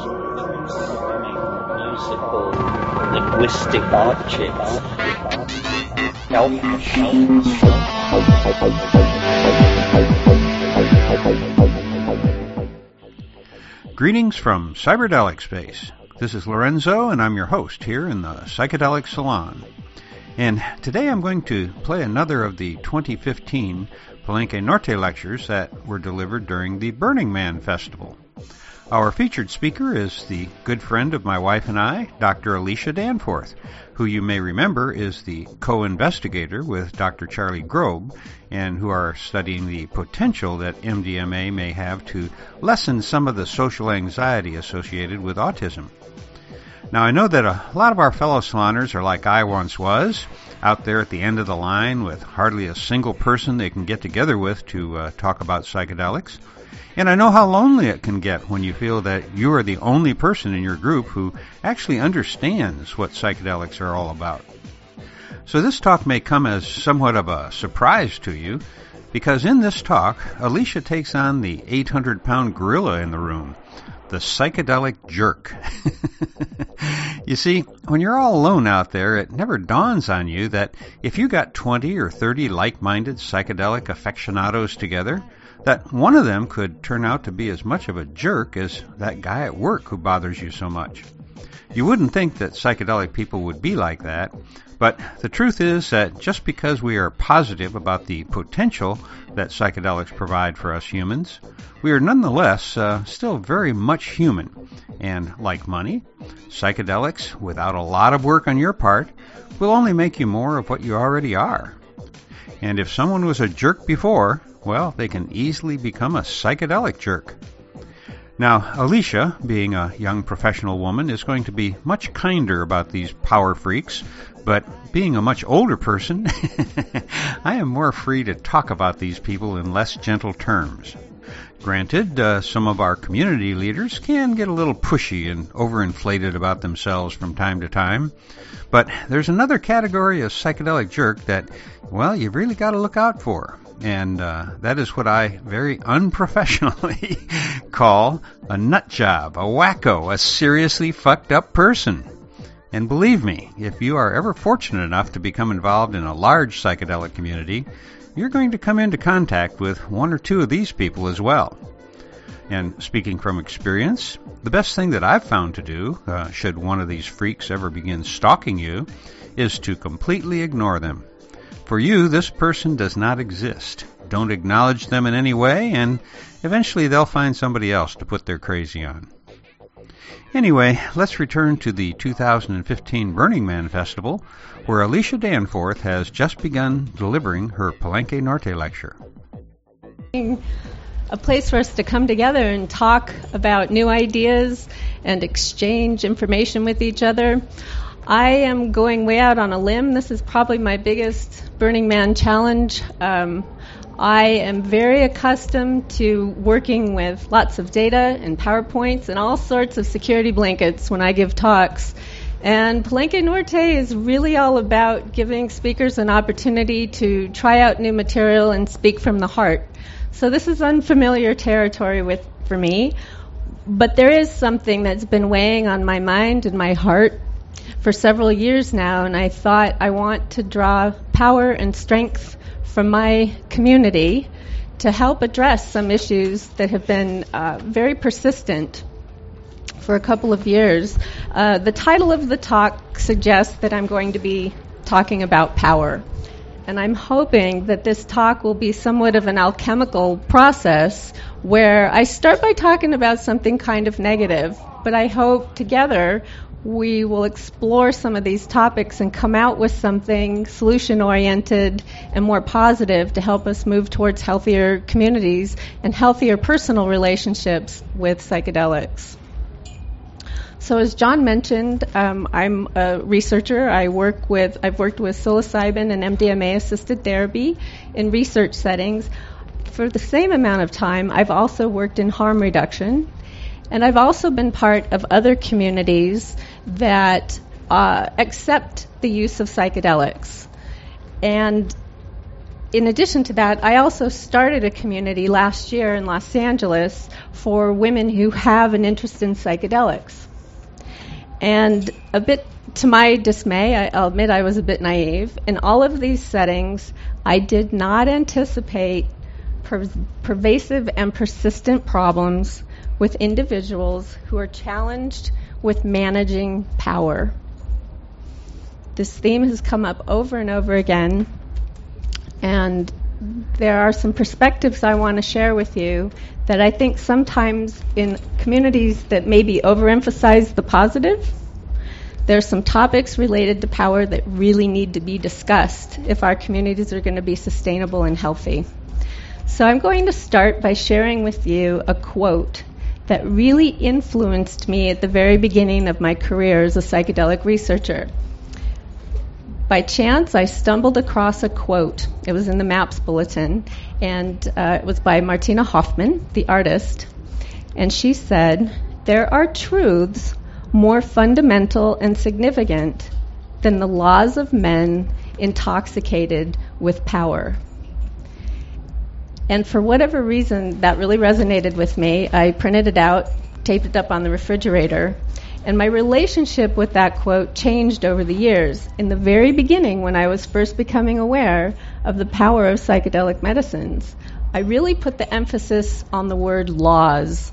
musical, linguistic. Greetings from Cyberdelic Space. This is Lorenzo, and I'm your host here in the Psychedelic Salon. And today I'm going to play another of the 2015 Palenque Norte lectures that were delivered during the Burning Man Festival. Our featured speaker is the good friend of my wife and I, Dr. Alicia Danforth, who you may remember is the co-investigator with Dr. Charlie Grob, and who are studying the potential that MDMA may have to lessen some of the social anxiety associated with autism. Now, I know that a lot of our fellow saloners are like I once was, out there at the end of the line with hardly a single person they can get together with to uh, talk about psychedelics. And I know how lonely it can get when you feel that you are the only person in your group who actually understands what psychedelics are all about. So this talk may come as somewhat of a surprise to you, because in this talk, Alicia takes on the 800 pound gorilla in the room, the psychedelic jerk. you see, when you're all alone out there, it never dawns on you that if you got 20 or 30 like-minded psychedelic aficionados together, that one of them could turn out to be as much of a jerk as that guy at work who bothers you so much. You wouldn't think that psychedelic people would be like that, but the truth is that just because we are positive about the potential that psychedelics provide for us humans, we are nonetheless uh, still very much human. And like money, psychedelics, without a lot of work on your part, will only make you more of what you already are. And if someone was a jerk before, well, they can easily become a psychedelic jerk. Now, Alicia, being a young professional woman, is going to be much kinder about these power freaks, but being a much older person, I am more free to talk about these people in less gentle terms. Granted, uh, some of our community leaders can get a little pushy and overinflated about themselves from time to time, but there's another category of psychedelic jerk that, well, you've really got to look out for and uh, that is what I very unprofessionally call a nut job, a wacko, a seriously fucked up person. And believe me, if you are ever fortunate enough to become involved in a large psychedelic community, you're going to come into contact with one or two of these people as well. And speaking from experience, the best thing that I've found to do, uh, should one of these freaks ever begin stalking you, is to completely ignore them. For you, this person does not exist. Don't acknowledge them in any way, and eventually they'll find somebody else to put their crazy on. Anyway, let's return to the 2015 Burning Man Festival, where Alicia Danforth has just begun delivering her Palenque Norte lecture. A place for us to come together and talk about new ideas and exchange information with each other. I am going way out on a limb. This is probably my biggest Burning Man challenge. Um, I am very accustomed to working with lots of data and PowerPoints and all sorts of security blankets when I give talks. And Palenque Norte is really all about giving speakers an opportunity to try out new material and speak from the heart. So this is unfamiliar territory with for me, but there is something that's been weighing on my mind and my heart for several years now, and I thought I want to draw power and strength from my community to help address some issues that have been uh, very persistent for a couple of years. Uh, the title of the talk suggests that I'm going to be talking about power. And I'm hoping that this talk will be somewhat of an alchemical process where I start by talking about something kind of negative, but I hope together we will explore some of these topics and come out with something solution oriented and more positive to help us move towards healthier communities and healthier personal relationships with psychedelics. So, as John mentioned, um, I'm a researcher. I work with I've worked with psilocybin and MDMA assisted therapy in research settings. For the same amount of time, I've also worked in harm reduction and I've also been part of other communities that uh, accept the use of psychedelics. And in addition to that, I also started a community last year in Los Angeles for women who have an interest in psychedelics. And a bit to my dismay, I, will admit I was a bit naive. In all of these settings, I did not anticipate per- pervasive and persistent problems with individuals who are challenged with managing power. This theme has come up over and over again, and there are some perspectives I want to share with you that I think sometimes in communities that maybe overemphasize the positive, there's some topics related to power that really need to be discussed if our communities are going to be sustainable and healthy. So I'm going to start by sharing with you a quote that really influenced me at the very beginning of my career as a psychedelic researcher. By chance, I stumbled across a quote. It was in the MAPS bulletin, and uh, it was by Martina Hoffmann, the artist. And she said, There are truths more fundamental and significant than the laws of men intoxicated with power. And for whatever reason, that really resonated with me. I printed it out, taped it up on the refrigerator, and my relationship with that quote changed over the years. In the very beginning, when I was first becoming aware of the power of psychedelic medicines, I really put the emphasis on the word laws.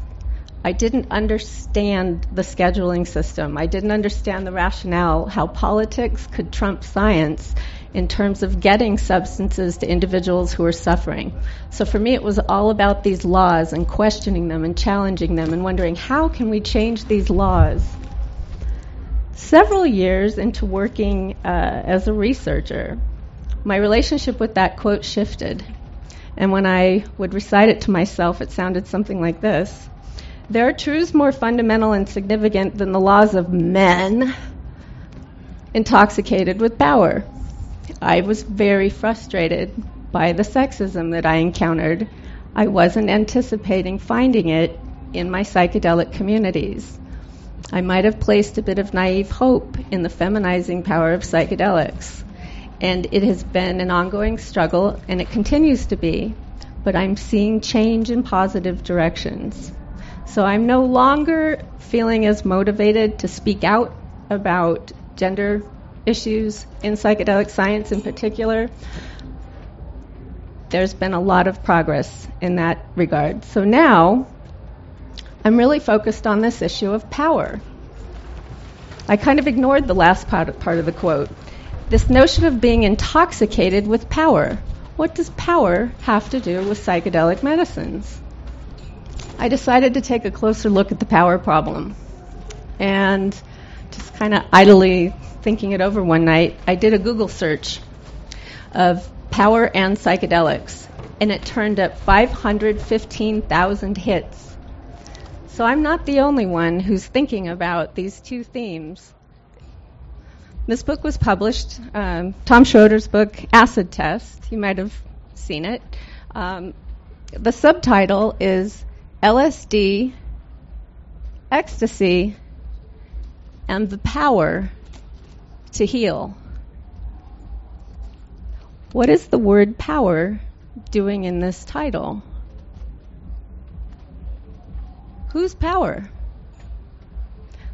I didn't understand the scheduling system. I didn't understand the rationale, how politics could trump science in terms of getting substances to individuals who are suffering. So for me, it was all about these laws and questioning them and challenging them and wondering how can we change these laws. Several years into working uh, as a researcher, my relationship with that quote shifted. And when I would recite it to myself, it sounded something like this There are truths more fundamental and significant than the laws of men intoxicated with power. I was very frustrated by the sexism that I encountered. I wasn't anticipating finding it in my psychedelic communities. I might have placed a bit of naive hope in the feminizing power of psychedelics. And it has been an ongoing struggle, and it continues to be, but I'm seeing change in positive directions. So I'm no longer feeling as motivated to speak out about gender issues in psychedelic science in particular, there's been a lot of progress in that regard. So now I'm really focused on this issue of power. I kind of ignored the last part, of the quote. This notion of being intoxicated with power. What does power have to do with psychedelic medicines? I decided to take a closer look at the power problem and just kind of idly thinking it over one night, I did a Google search of power and psychedelics, and it turned up 515,000 hits. So I'm not the only one who's thinking about these two themes. This book was published, um, Tom Shroder's book, Acid Test. You might have seen it. Um, the subtitle is LSD, Ecstasy, and the Power to heal. What is the word power doing in this title? Whose power?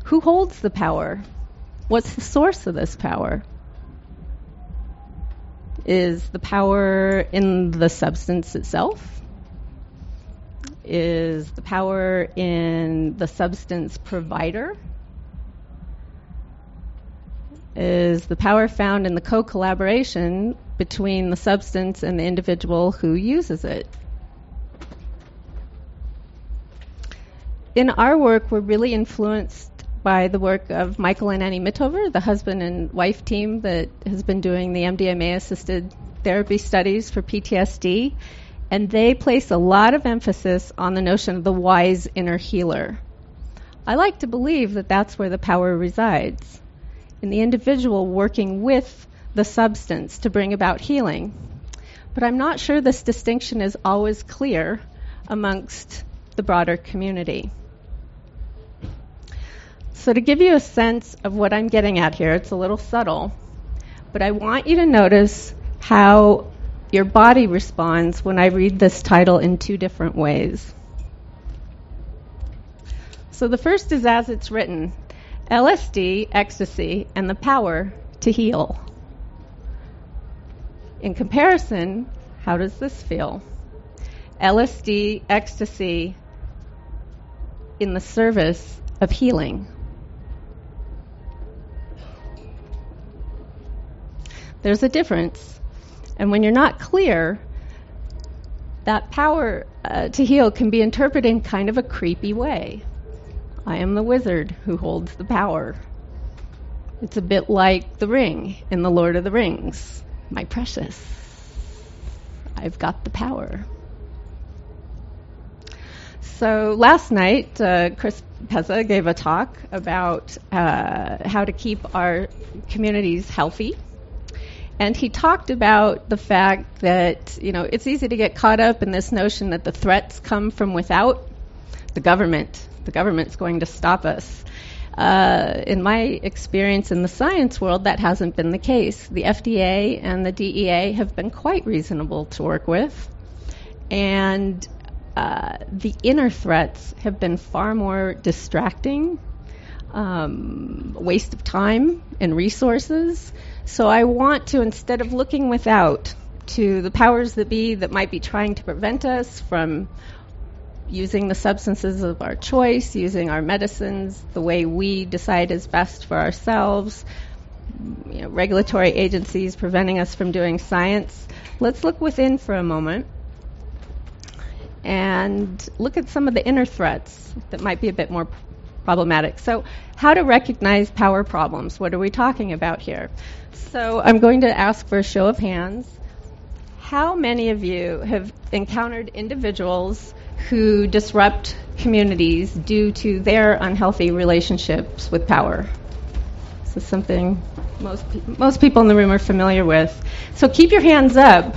Who holds the power? What's the source of this power? Is the power in the substance itself? Is the power in the substance provider? Is the power found in the co collaboration between the substance and the individual who uses it. In our work, we're really influenced by the work of Michael and Annie Mithoefer, the husband and wife team that has been doing the MDMA assisted therapy studies for PTSD. And they place a lot of emphasis on the notion of the wise inner healer. I like to believe that that's where the power resides in the individual working with the substance to bring about healing. But I'm not sure this distinction is always clear amongst the broader community. So, to give you a sense of what I'm getting at here, it's a little subtle, but I want you to notice how your body responds when I read this title in two different ways. So the first is as it's written LSD, ecstasy, and the power to heal. In comparison, how does this feel? LSD, ecstasy, in the service of healing. There's a difference. And when you're not clear, that power uh, to heal can be interpreted in kind of a creepy way. I am the wizard who holds the power. It's a bit like the ring in The Lord of the Rings. My precious. I've got the power. So last night, uh, Chris Pezza gave a talk about uh, how to keep our communities healthy. And he talked about the fact that, you know, it's easy to get caught up in this notion that the threats come from without the government. The government's going to stop us. Uh, in my experience in the science world, that hasn't been the case. The FDA and the DEA have been quite reasonable to work with. And uh, the inner threats have been far more distracting, um, waste of time and resources. So I want to, instead of looking without to the powers that be that might be trying to prevent us from using the substances of our choice, using our medicines the way we decide is best for ourselves, you know, regulatory agencies preventing us from doing science. Let's look within for a moment and look at some of the inner threats that might be a bit more problematic. So, how to recognize power problems? What are we talking about here? So, I'm going to ask for a show of hands. How many of you have encountered individuals who disrupt communities due to their unhealthy relationships with power? This is something most, most people in the room are familiar with. So, keep your hands up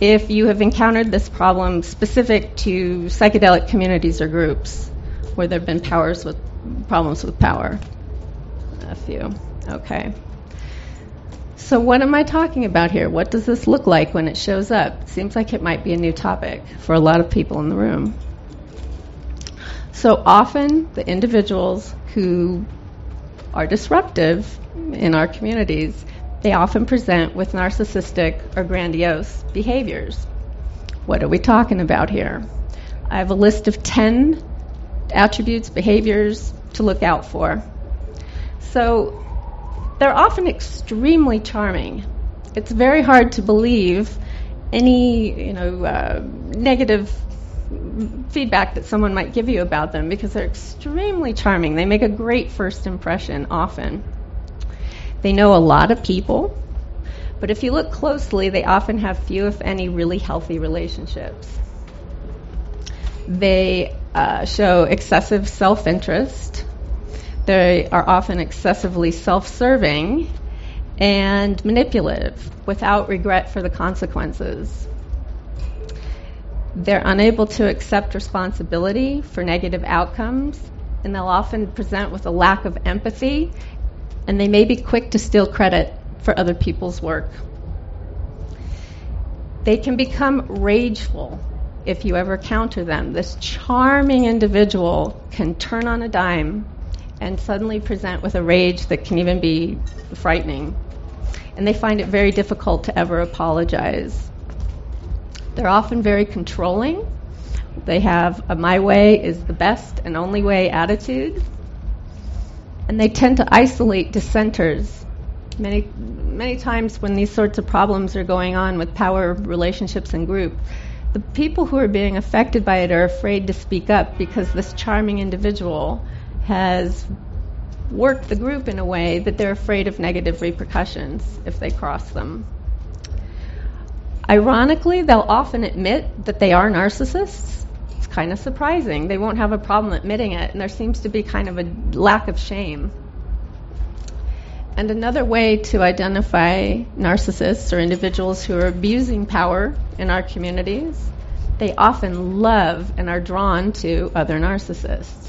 if you have encountered this problem specific to psychedelic communities or groups where there have been powers with problems with power. A few. Okay. So what am I talking about here? What does this look like when it shows up? It seems like it might be a new topic for a lot of people in the room. So often the individuals who are disruptive in our communities they often present with narcissistic or grandiose behaviors. What are we talking about here? I have a list of 10 attributes, behaviors to look out for. So they're often extremely charming. It's very hard to believe any you know uh, negative feedback that someone might give you about them because they're extremely charming. They make a great first impression often. They know a lot of people, but if you look closely, they often have few, if any, really healthy relationships. They uh, show excessive self interest. They are often excessively self serving and manipulative without regret for the consequences. They're unable to accept responsibility for negative outcomes, and they'll often present with a lack of empathy and they may be quick to steal credit for other people's work. They can become rageful if you ever counter them. This charming individual can turn on a dime and suddenly present with a rage that can even be frightening. And they find it very difficult to ever apologize. They're often very controlling. They have a my way is the best and only way attitude and they tend to isolate dissenters. Many, many times when these sorts of problems are going on with power relationships and group, the people who are being affected by it are afraid to speak up because this charming individual has worked the group in a way that they're afraid of negative repercussions if they cross them. Ironically, they'll often admit that they are narcissists It's kind of surprising. They won't have a problem admitting it, and there seems to be kind of a lack of shame. And another way to identify narcissists or individuals who are abusing power in our communities, they often love and are drawn to other narcissists.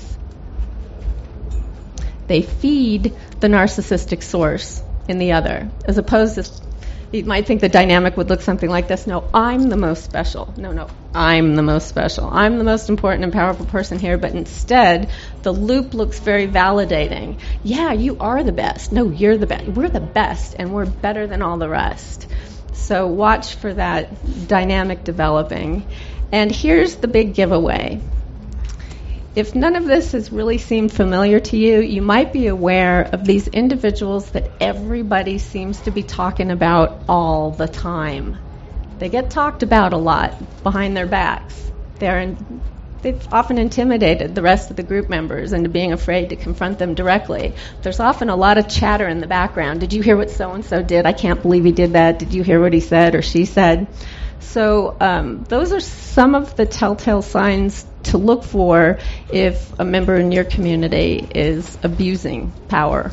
They feed the narcissistic source in the other, as opposed to You might think the dynamic would look something like this. No, I'm the most special. No, no, I'm the most special. I'm the most important and powerful person here. But instead, the loop looks very validating. Yeah, you are the best. No, you're the best. We're the best, and we're better than all the rest. So watch for that dynamic developing. And here's the big giveaway if none of this has really seemed familiar to you, you might be aware of these individuals that everybody seems to be talking about all the time. They get talked about a lot behind their backs. They're in, they've often intimidated the rest of the group members into being afraid to confront them directly. There's often a lot of chatter in the background. Did you hear what so and so did? I can't believe he did that. Did you hear what he said or she said? So, um, those are some of the telltale signs to look for if a member in your community is abusing power.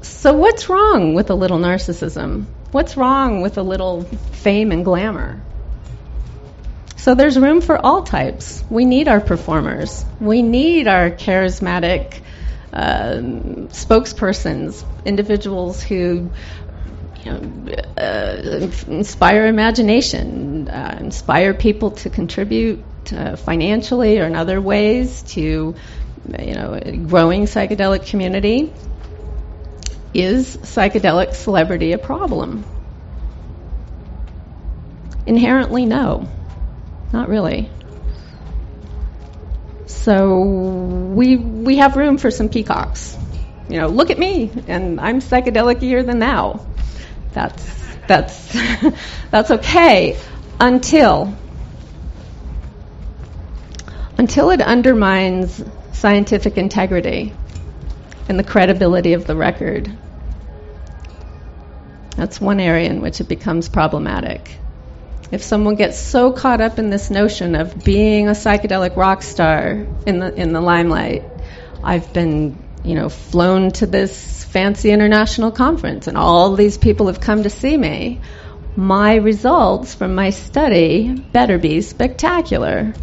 So, what's wrong with a little narcissism? What's wrong with a little fame and glamour? So, there's room for all types. We need our performers, we need our charismatic uh, spokespersons, individuals who you know, uh, inspire imagination, uh, inspire people to contribute uh, financially or in other ways to, you know, a growing psychedelic community. Is psychedelic celebrity a problem? Inherently, no. Not really. So we we have room for some peacocks. You know, look at me, and I'm psychedelicier than thou. That's that's that's okay until until it undermines scientific integrity and the credibility of the record. That's one area in which it becomes problematic. If someone gets so caught up in this notion of being a psychedelic rock star in the in the limelight, I've been, you know, flown to this fancy international conference and all these people have come to see me. My results from my study better be spectacular.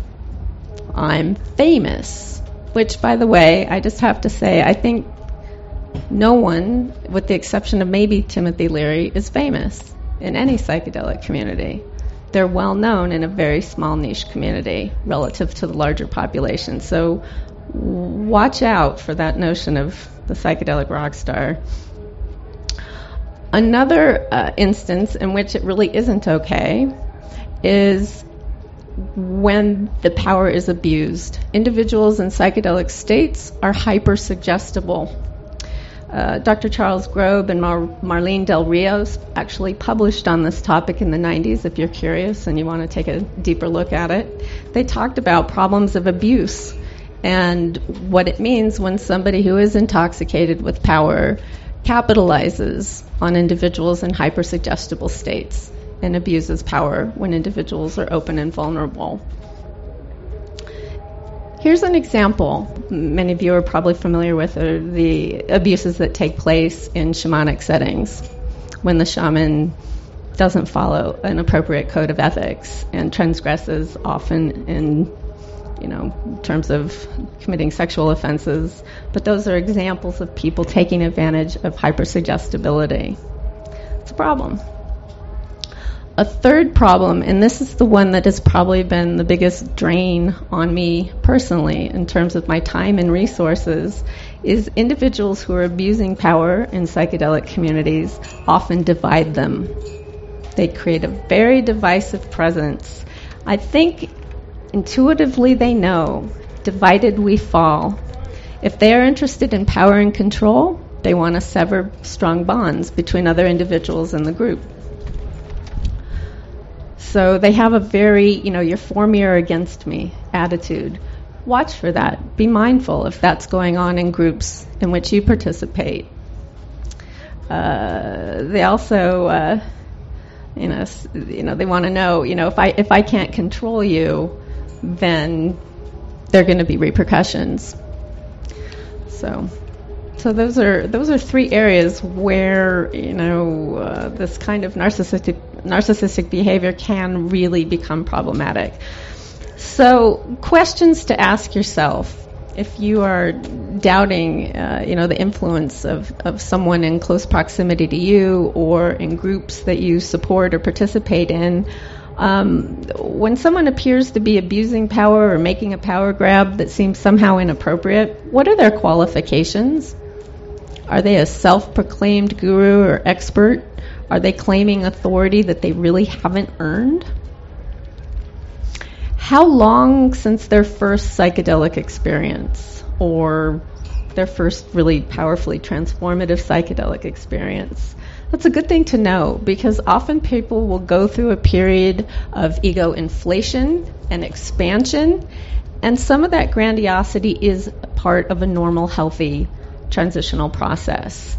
I'm famous. Which, by the way, I just have to say, I think no one, with the exception of maybe Timothy Leary, is famous in any psychedelic community. They're well known in a very small niche community relative to the larger population. So watch out for that notion of the psychedelic rock star. Another uh, instance in which it really isn't okay is when the power is abused. Individuals in psychedelic states are hypersuggestible. Uh, Dr. Charles Grob and Mar- Marlene Del Rios actually published on this topic in the 90s, if you're curious and you want to take a deeper look at it. They talked about problems of abuse and what it means when somebody who is intoxicated with power capitalizes on individuals in hypersuggestible states and abuses power when individuals are open and vulnerable. Here's an example. Many of you are probably familiar with uh, the abuses that take place in shamanic settings when the shaman doesn't follow an appropriate code of ethics and transgresses often in you know, in terms of committing sexual offenses. But those are examples of people taking advantage of hypersuggestibility. It's a problem. A third problem, and this is the one that has probably been the biggest drain on me personally in terms of my time and resources, is individuals who are abusing power in psychedelic communities often divide them. They create a very divisive presence. I think intuitively they know divided we fall. If they are interested in power and control, they want to sever strong bonds between other individuals in the group. So they have a very, you know, you're for me or against me attitude. Watch for that. Be mindful if that's going on in groups in which you participate. Uh, they also, uh, you know, you know, they want to know, you know, if I if I can't control you, then there are going to be repercussions. So, so those are those are three areas where you know uh, this kind of narcissistic narcissistic behavior can really become problematic. So, questions to ask yourself if you are doubting, uh, you know, the influence of, of someone in close proximity to you or in groups that you support or participate in, um, when someone appears to be abusing power or making a power grab that seems somehow inappropriate, what are their qualifications? Are they a self proclaimed guru or expert? Are they claiming authority that they really haven't earned? How long since their first psychedelic experience or their first really powerfully transformative psychedelic experience? That's a good thing to know because often people will go through a period of ego inflation and expansion, and some of that grandiosity is part of a normal, healthy transitional process.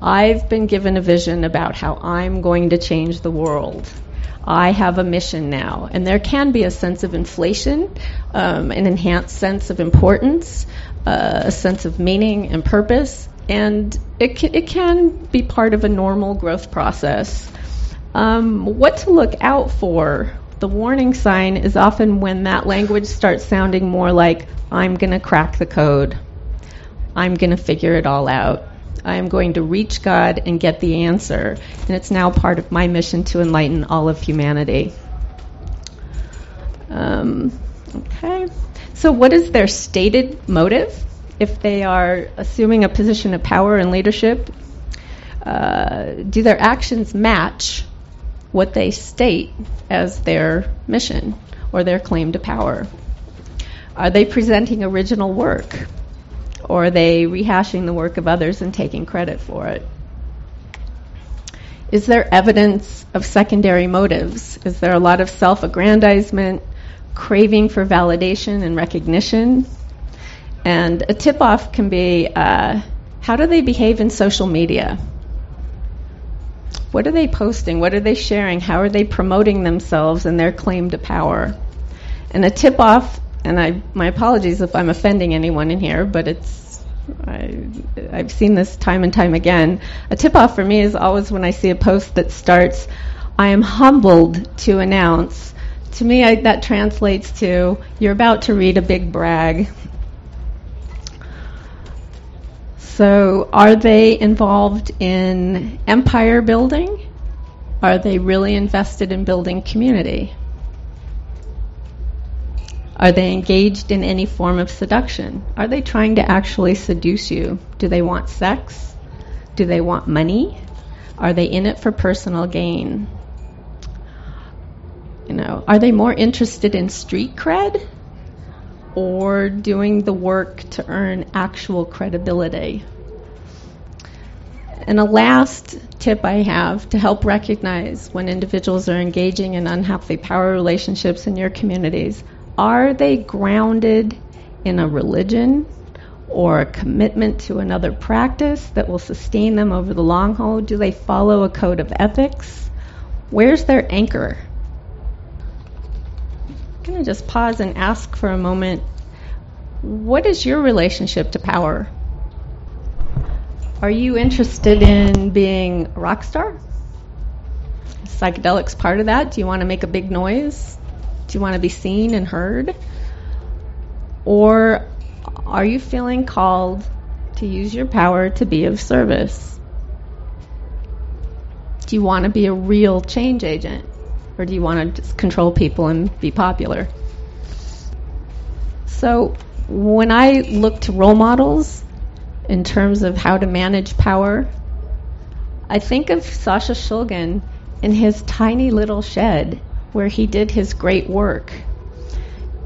I've been given a vision about how I'm going to change the world. I have a mission now. And there can be a sense of inflation, um, an enhanced sense of importance, uh, a sense of meaning and purpose and it can, it can be part of a normal growth process. Um, what to look out for? The warning sign is often when that language starts sounding more like, I'm going to crack the code. I'm going to figure it all out. I'm going to reach God and get the answer. And it's now part of my mission to enlighten all of humanity. Um, okay. So, what is their stated motive? If they are assuming a position of power and leadership, uh, do their actions match what they state as their mission or their claim to power? Are they presenting original work? Or are they rehashing the work of others and taking credit for it? Is there evidence of secondary motives? Is there a lot of self aggrandizement, craving for validation and recognition? And a tip off can be uh, how do they behave in social media? What are they posting? What are they sharing? How are they promoting themselves and their claim to power? And a tip off, and I, my apologies if I'm offending anyone in here, but it's I, I've seen this time and time again. A tip off for me is always when I see a post that starts, I am humbled to announce. To me, I, that translates to you're about to read a big brag So, are they involved in empire building? Are they really invested in building community? Are they engaged in any form of seduction? Are they trying to actually seduce you? Do they want sex? Do they want money? Are they in it for personal gain? You know, are they more interested in street cred or doing the work to earn actual credibility. And a last tip I have to help recognize when individuals are engaging in unhealthy power relationships in your communities are they grounded in a religion or a commitment to another practice that will sustain them over the long haul? Do they follow a code of ethics? Where's their anchor? Going to just pause and ask for a moment what is your relationship to power? Are you interested in being a rock star? Psychedelics part of that? Do you want to make a big noise? Do you want to be seen and heard? Or are you feeling called to use your power to be of service? Do you want to be a real change agent? Or do you want to just control people and be popular? So, when I look to role models in terms of how to manage power, I think of Sasha Shulgin in his tiny little shed where he did his great work.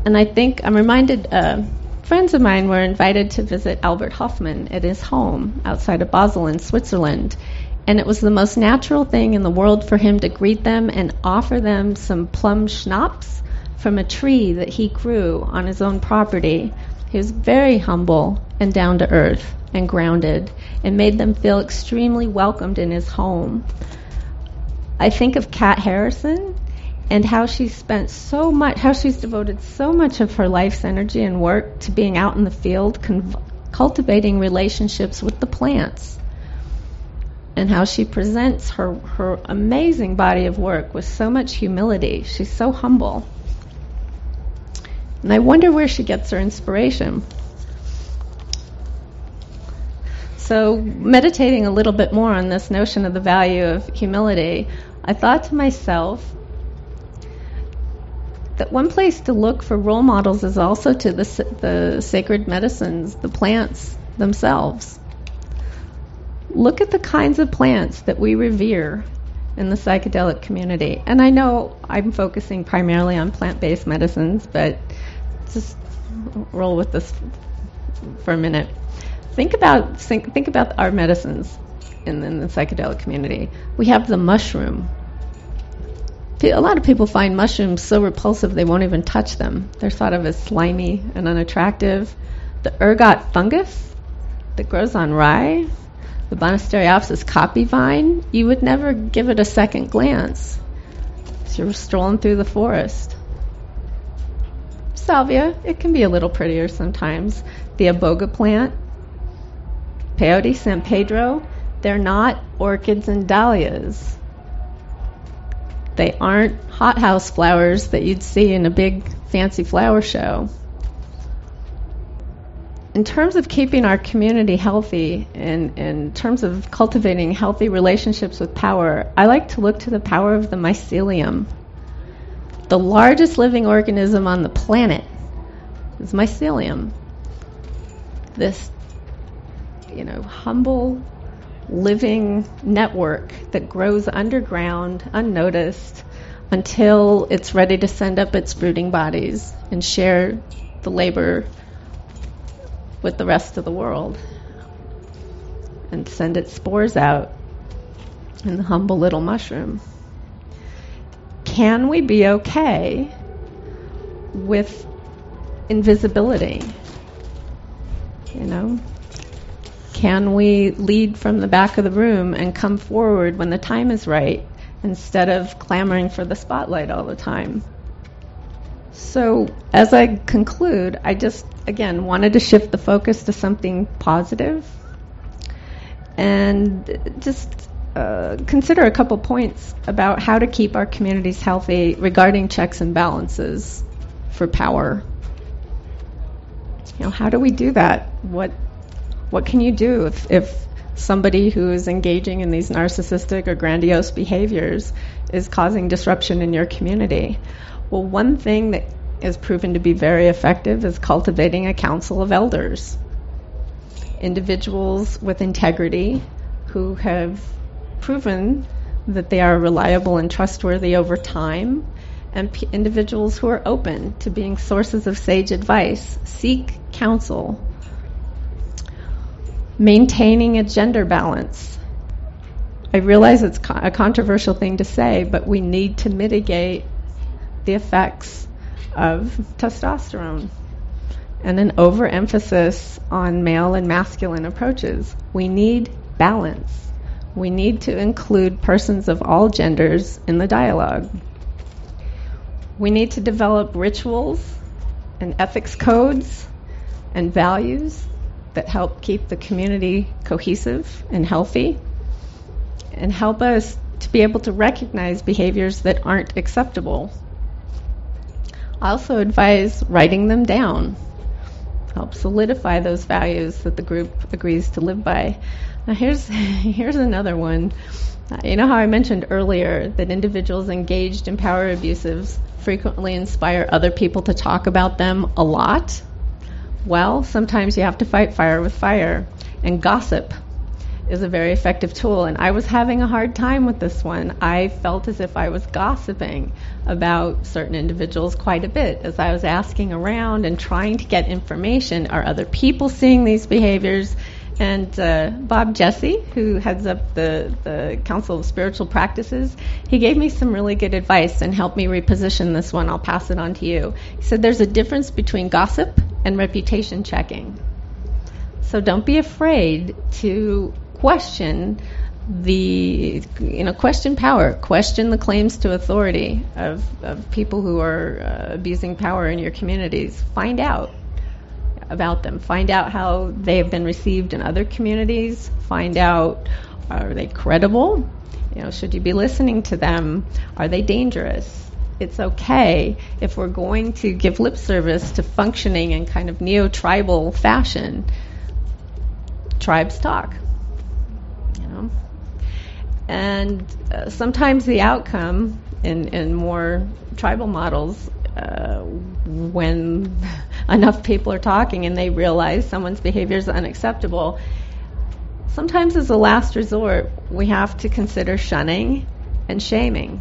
And I think I'm reminded uh, friends of mine were invited to visit Albert Hofmann at his home outside of Basel in Switzerland. And it was the most natural thing in the world for him to greet them and offer them some plum schnapps from a tree that he grew on his own property. He was very humble and down to earth and grounded and made them feel extremely welcomed in his home. I think of Kat Harrison and how she spent so much, how she's devoted so much of her life's energy and work to being out in the field, cultivating relationships with the plants and how she presents her, her amazing body of work with so much humility. She's so humble. And I wonder where she gets her inspiration. So, meditating a little bit more on this notion of the value of humility, I thought to myself that one place to look for role models is also to the, the sacred medicines, the plants themselves. Look at the kinds of plants that we revere in the psychedelic community. And I know I'm focusing primarily on plant based medicines, but just roll with this for a minute. Think about think, think about our medicines in, in the psychedelic community. We have the mushroom. A lot of people find mushrooms so repulsive they won't even touch them. They're thought of as slimy and unattractive. The ergot fungus that grows on rye, the Banisteriopsis caapi vine, you would never give it a second glance as you're strolling through the forest. Salvia, it can be a little prettier sometimes. The iboga plant, Peyote, San Pedro, they're not orchids and dahlias. They aren't hothouse flowers that you'd see in a big fancy flower show. In terms of keeping our community healthy and in terms of cultivating healthy relationships with power, I like to look to the power of the mycelium. The largest living organism on the planet is mycelium. This you know, humble living network that grows underground, unnoticed, until it's ready to send up its fruiting bodies and share the labor with the rest of the world and send its spores out in the humble little mushroom. Can we be okay with invisibility? You know, can we lead from the back of the room and come forward when the time is right instead of clamoring for the spotlight all the time? So, as I conclude, I just, again, wanted to shift the focus to something positive and just uh, consider a couple points about how to keep our communities healthy regarding checks and balances for power. You know, how do we do that? What what can you do if, if somebody who is engaging in these narcissistic or grandiose behaviors is causing disruption in your community? Well, one thing that is proven to be very effective is cultivating a council of elders. Individuals with integrity who have proven that they are reliable and trustworthy over time, and p- individuals who are open to being sources of sage advice. Seek counsel maintaining a gender balance. I realize it's a controversial thing to say, but we need to mitigate the effects of testosterone and an overemphasis on male and masculine approaches. We need balance. We need to include persons of all genders in the dialogue. We need to develop rituals and ethics codes and values that help keep the community cohesive and healthy and help us to be able to recognize behaviors that aren't acceptable. I also advise writing them down. Help solidify those values that the group agrees to live by. Now here's here's another one. Uh, you know how I mentioned earlier that individuals engaged in power abusives frequently inspire other people to talk about them a lot? Well, sometimes you have to fight fire with fire. And gossip is a very effective tool. And I was having a hard time with this one. I felt as if I was gossiping about certain individuals quite a bit as I was asking around and trying to get information. Are other people seeing these behaviors? And uh, Bob Jesse, who heads up the, the Council of Spiritual Practices, he gave me some really good advice and helped me reposition this one. I'll pass it on to you. He said there's a difference between gossip and reputation checking. So don't be afraid to question the you know question power question the claims to authority of, of people who are uh, abusing power in your communities find out about them. Find out how they have been received in other communities. Find out are they credible? You know, should you be listening to them? Are they dangerous? It's okay if we're going to give lip service to functioning in kind of neo tribal fashion. tribes talk. You know, and uh, sometimes the outcome in in more tribal models, uh, when enough people are talking and they realize someone's behavior is unacceptable, sometimes as a last resort, we have to consider shunning and shaming.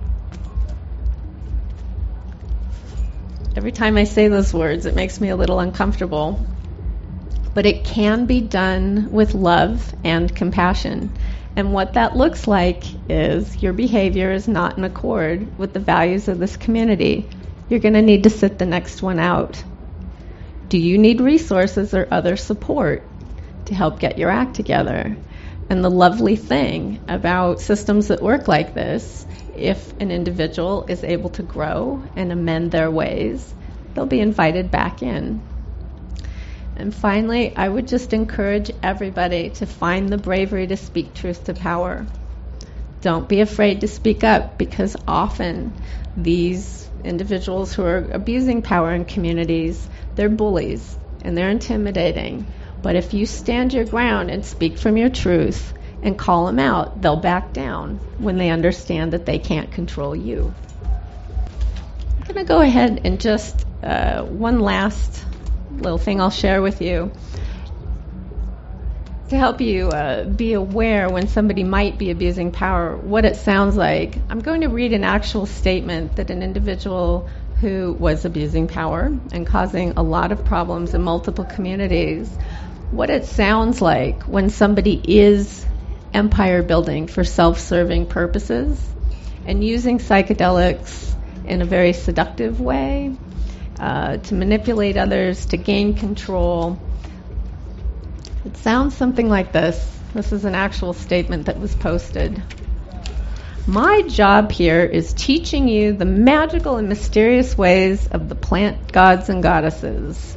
Every time I say those words, it makes me a little uncomfortable. But it can be done with love and compassion. And what that looks like is your behavior is not in accord with the values of this community. You're going to need to sit the next one out. Do you need resources or other support to help get your act together? And the lovely thing about systems that work like this, if an individual is able to grow and amend their ways, they'll be invited back in. And finally, I would just encourage everybody to find the bravery to speak truth to power. Don't be afraid to speak up because often these individuals who are abusing power in communities, they're bullies and they're intimidating. But if you stand your ground and speak from your truth and call them out, they'll back down when they understand that they can't control you. I'm going to go ahead and just uh, one last little thing I'll share with you to help you uh, be aware when somebody might be abusing power, what it sounds like. I'm going to read an actual statement that an individual who was abusing power and causing a lot of problems in multiple communities, what it sounds like when somebody is empire building for self serving purposes and using psychedelics in a very seductive way uh, to manipulate others, to gain control. It sounds something like this. This is an actual statement that was posted. My job here is teaching you the magical and mysterious ways of the plant gods and goddesses.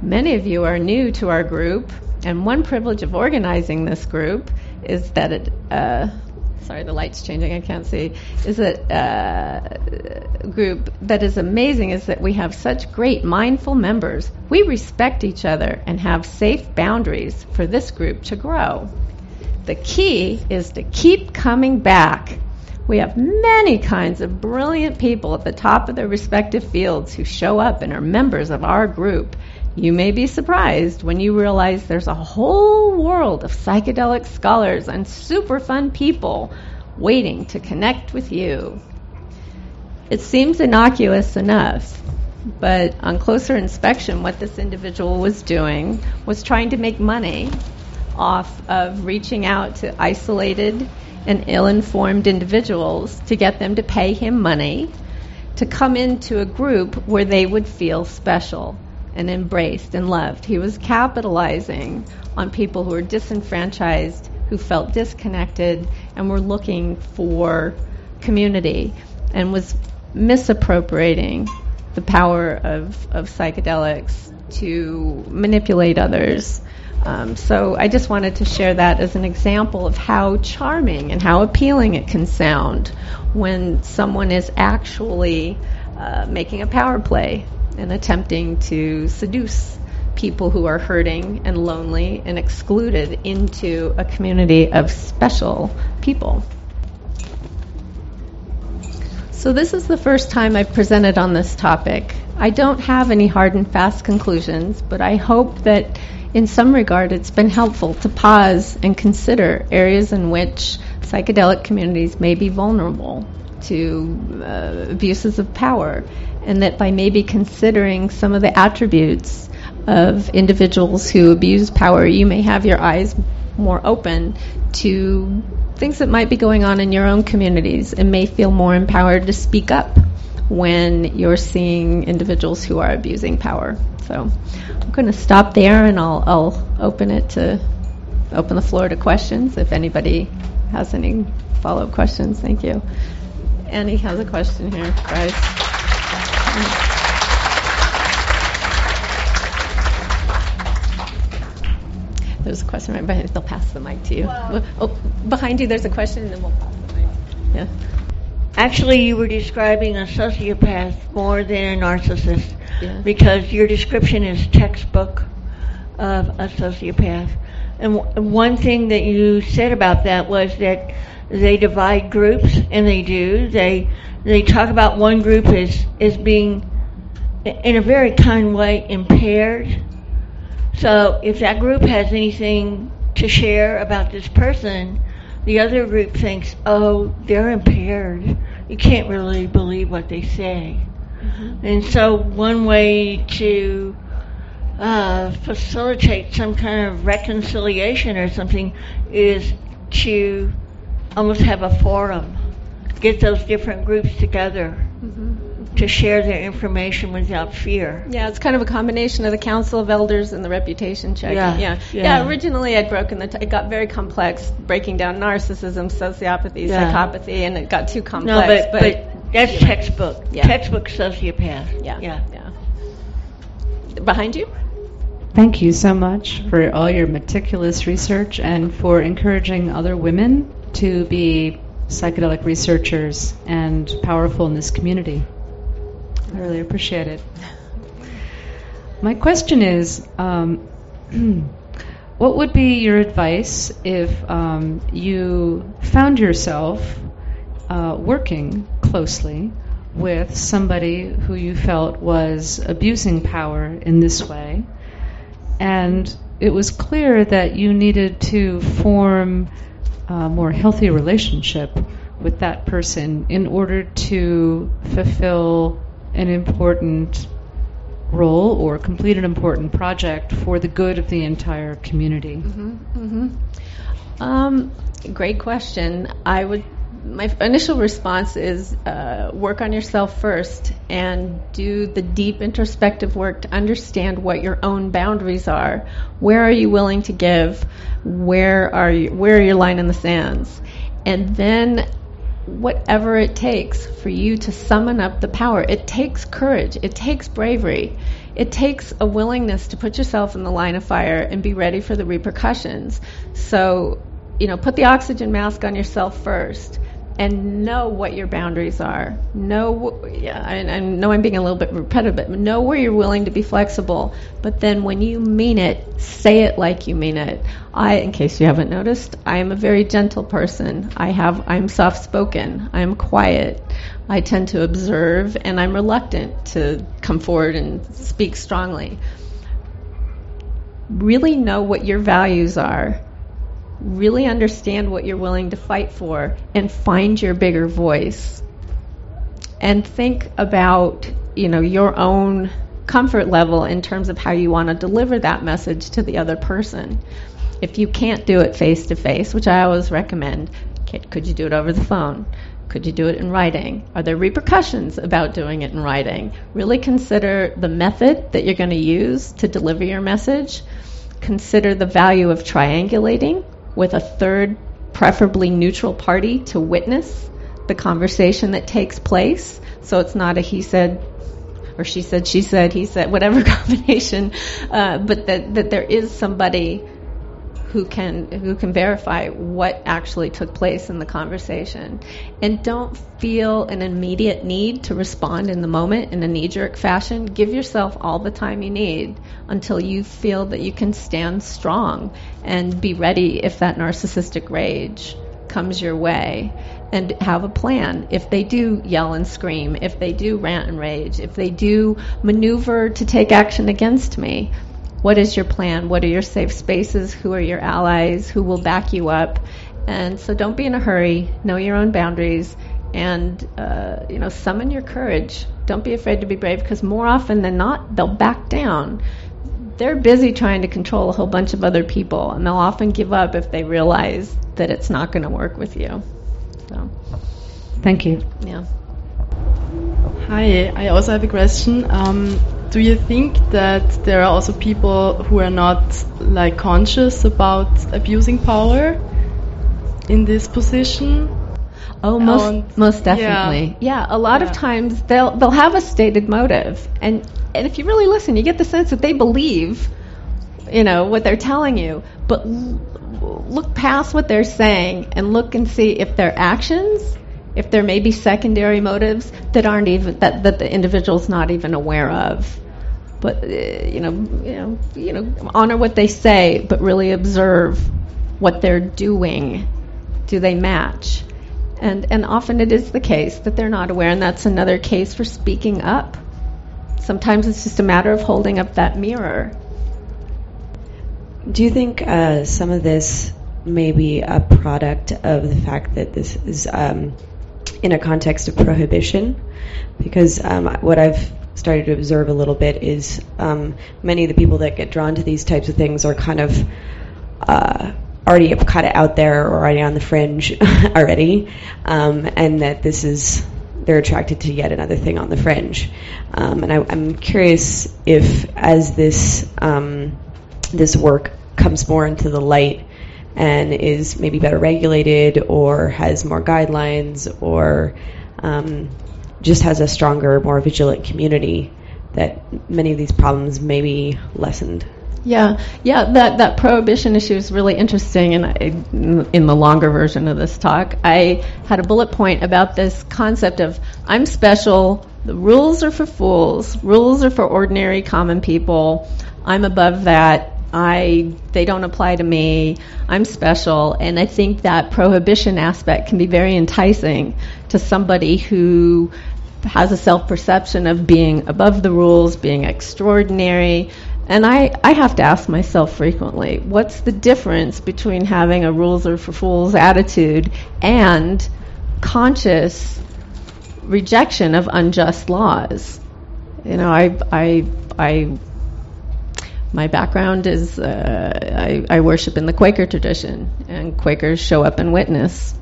Many of you are new to our group, and one privilege of organizing this group is that it, uh, sorry, the light's changing, I can't see, is a uh, group that is amazing is that we have such great mindful members. We respect each other and have safe boundaries for this group to grow. The key is to keep coming back. We have many kinds of brilliant people at the top of their respective fields who show up and are members of our group. You may be surprised when you realize there's a whole world of psychedelic scholars and super fun people waiting to connect with you. It seems innocuous enough, but on closer inspection, what this individual was doing was trying to make money off of reaching out to isolated and ill informed individuals to get them to pay him money to come into a group where they would feel special and embraced and loved. He was capitalizing on people who were disenfranchised, who felt disconnected, and were looking for community, and was misappropriating the power of, of psychedelics to manipulate others um, so I just wanted to share that as an example of how charming and how appealing it can sound when someone is actually uh, making a power play and attempting to seduce people who are hurting and lonely and excluded into a community of special people. So, this is the first time I've presented on this topic. I don't have any hard and fast conclusions, but I hope that in some regard, it's been helpful to pause and consider areas in which psychedelic communities may be vulnerable to uh, abuses of power, and that by maybe considering some of the attributes of individuals who abuse power, you may have your eyes more open to things that might be going on in your own communities and may feel more empowered to speak up when you're seeing individuals who are abusing power. So I'm going to stop there and I'll, I'll open it to open the floor to questions if anybody has any follow up questions. Thank you. Annie has a question here, guys. There's a question right behind you. They'll pass the mic to you. Oh, behind you, there's a question, and then we'll pass the mic. Yeah. Actually, you were describing a sociopath more than a narcissist Yeah. because your description is textbook of a sociopath. And w- one thing that you said about that was that they divide groups, and they do. They they talk about one group as as being, in a very kind way, impaired. So if that group has anything to share about this person, the other group thinks, oh, they're impaired. You can't really believe what they say. And so one way to uh, facilitate some kind of reconciliation or something is to almost have a forum, get those different groups together to share their information without fear. Yeah, it's kind of a combination of the Council of Elders and the reputation checking. Yeah, yeah. yeah. originally I'd broken the, t- it got very complex, breaking down narcissism, sociopathy, Yeah. psychopathy, and it got too No, complex. but, but that's textbook. Yeah. Textbook sociopath. yeah, Yeah. yeah. Behind you? Thank you so much for all your meticulous research and for encouraging other women to be psychedelic researchers and powerful in this community. I really appreciate it. My question is um, what would be your advice if um, you found yourself uh, working closely with somebody who you felt was abusing power in this way? and it was clear that you needed to form a more healthy relationship with that person in order to fulfill an important role or complete an important project for the good of the entire community. Mm hmm. Um, great question. I would. My initial response is uh, work on yourself first and do the deep introspective work to understand what your own boundaries are. Where are you willing to give? Where are you? Where are your line in the sands? And then whatever it takes for you to summon up the power. It takes courage, it takes bravery, it takes a willingness to put yourself in the line of fire and be ready for the repercussions. So, you know, put the oxygen mask on yourself first. And know what your boundaries are. Know, yeah, I, I know I'm being a little bit repetitive, but know where you're willing to be flexible. But then when you mean it, say it like you mean it. I, in case you haven't noticed, I am a very gentle person. I have, I'm soft spoken. I'm quiet. I tend to observe, and I'm reluctant to come forward and speak strongly. Really know what your values are. Really understand what you're willing to fight for, and find your bigger voice. And think about, you know, your own comfort level in terms of how you want to deliver that message to the other person. If you can't do it face to face, which I always recommend, could you do it over the phone? Could you do it in writing? Are there repercussions about doing it in writing? Really consider the method that you're going to use to deliver your message. Consider the value of triangulating with a third, preferably neutral party to witness the conversation that takes place. So it's not a he said, or she said, she said, he said, whatever combination, uh, but that, that there is somebody who can who can verify what actually took place in the conversation. And don't feel an immediate need to respond in the moment in a knee-jerk fashion. Give yourself all the time you need until you feel that you can stand strong and be ready if that narcissistic rage comes your way. And have a plan. If they do yell and scream, if they do rant and rage, if they do maneuver to take action against me, what is your plan? What are your safe spaces? Who are your allies? Who will back you up? And so don't be in a hurry. Know your own boundaries and uh, you know summon your courage. Don't be afraid to be brave because more often than not they'll back down. They're busy trying to control a whole bunch of other people, and they'll often give up if they realize that it's not going to work with you. So, Thank you. yeah. Hi, I also have a question. Um, do you think that there are also people who are not like conscious about abusing power in this position? Oh, most And- most definitely. Yeah, a lot of times they'll they'll have a stated motive, and and if you really listen, you get the sense that they believe, you know, what they're telling you. But l- look past what they're saying and look and see if their actions, if there may be secondary motives that aren't even that that the individual's not even aware of. But uh, you know, you know, you know, honor what they say, but really observe what they're doing. Do they match? And and often it is the case that they're not aware, and that's another case for speaking up. Sometimes it's just a matter of holding up that mirror. Do you think uh, some of this may be a product of the fact that this is um, in a context of prohibition? Because um, what I've started to observe a little bit is um, many of the people that get drawn to these types of things are kind of uh, already kind of out there or already on the fringe already, um, and that this is they're attracted to yet another thing on the fringe. Um, and I, am curious if, as this um, this work comes more into the light and is maybe better regulated or has more guidelines or um, just has a stronger, more vigilant community, that many of these problems may be lessened. Yeah, yeah, that, that prohibition issue is really interesting. And I, in the longer version of this talk, I had a bullet point about this concept of I'm special, the rules are for fools, rules are for ordinary common people. I'm above that. I they don't apply to me. I'm special, and I think that prohibition aspect can be very enticing to somebody who has a self perception of being above the rules, being extraordinary. And I, I have to ask myself frequently what's the difference between having a rules are for fools attitude and conscious rejection of unjust laws? You know, I, I, I my background is uh, I, I, worship in the Quaker tradition, and Quakers show up and witness.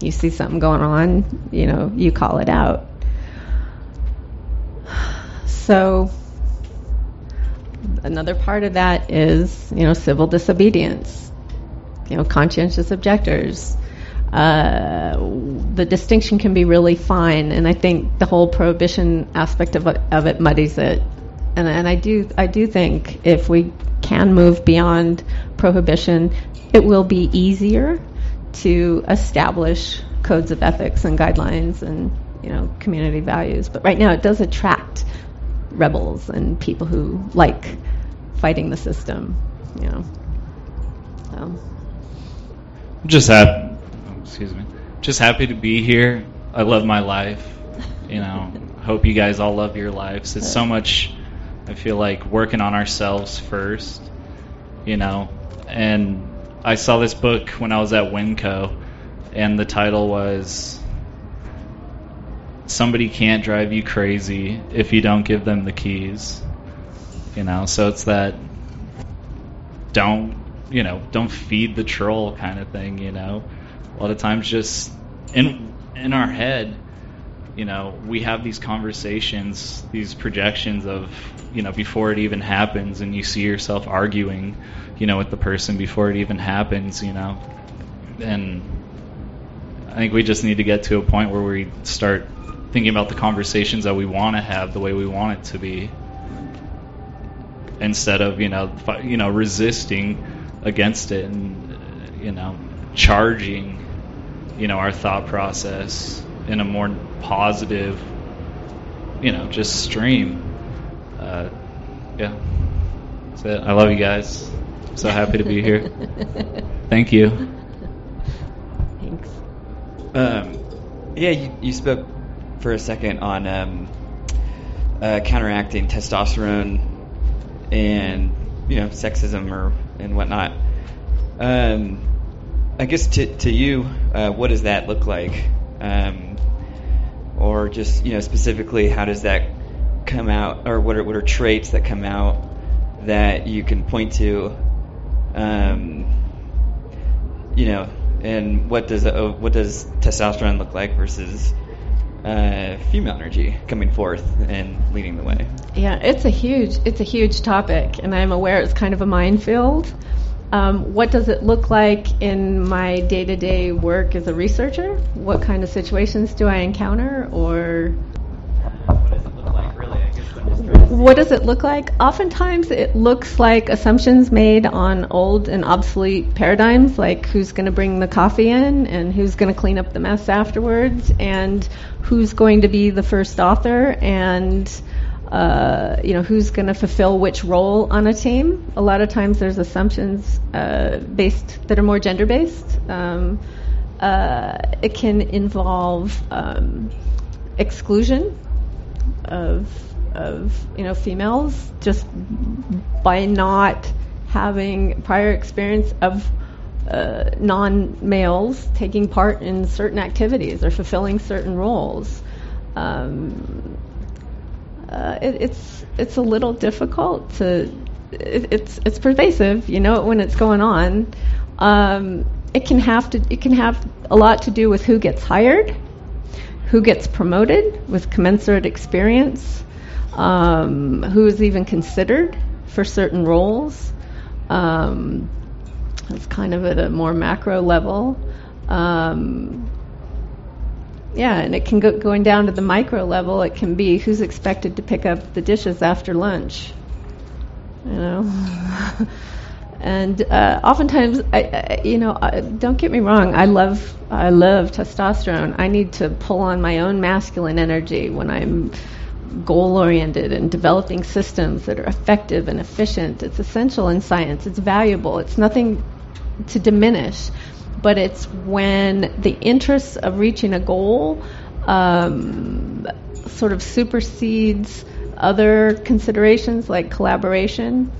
You see something going on, you know, you call it out. So another part of that is, you know, civil disobedience, you know, conscientious objectors. Uh, the distinction can be really fine, and I think the whole prohibition aspect of of it muddies it. And, and I do I do think if we can move beyond prohibition, it will be easier to establish codes of ethics and guidelines and you know community values. But right now, it does attract rebels and people who like fighting the system, you know. So. Just happy, excuse me. Just happy to be here. I love my life. You know, hope you guys all love your lives. It's so much. I feel like working on ourselves first. You know, and I saw this book when I was at Winco, and the title was somebody can't drive you crazy if you don't give them the keys. You know, so it's that don't, you know, don't feed the troll kind of thing, you know. A lot of times just in in our head, you know, we have these conversations, these projections of, you know, before it even happens and you see yourself arguing, you know, with the person before it even happens, you know. And I think we just need to get to a point where we start thinking about the conversations that we want to have the way we want it to be instead of you know you know resisting against it and uh, you know charging you know our thought process in a more positive you know just stream. Uh, yeah. That's it. I love you guys. I'm so happy to be here. Thank you. Thanks. Um, yeah you, you spoke for a second on um, uh, counteracting testosterone and you know sexism or and whatnot. Um, I guess to to you, uh, what does that look like? Um, or just you know specifically, how does that come out, or what are what are traits that come out that you can point to? Um, you know, and what does uh, what does testosterone look like versus uh, female energy coming forth and leading the way. Yeah, it's a huge it's a huge topic, and I'm aware it's kind of a minefield. Um, what does it look like in my day to day work as a researcher? What kind of situations do I encounter, or what does it look like? Oftentimes, it looks like assumptions made on old and obsolete paradigms, like who's going to bring the coffee in and who's going to clean up the mess afterwards, and who's going to be the first author, and uh, you know, who's going to fulfill which role on a team. A lot of times there's assumptions uh, based that are more gender based. Um, uh, it can involve um, exclusion of of you know females just by not having prior experience of uh, non males taking part in certain activities or fulfilling certain roles. Um, uh, it, it's it's a little difficult to it, it's it's pervasive. You know it when it's going on. Um, it can have to it can have a lot to do with who gets hired, who gets promoted with commensurate experience, um, who is even considered for certain roles. Um, it's kind of at a more macro level. Um, yeah, and it can go going down to the micro level. It can be who's expected to pick up the dishes after lunch. You know, and uh, oftentimes, I, I, you know, I, don't get me wrong. I love I love testosterone. I need to pull on my own masculine energy when I'm goal oriented and developing systems that are effective and efficient. It's essential in science. It's valuable. It's nothing to diminish, but it's when the interests of reaching a goal um, sort of supersedes other considerations like collaboration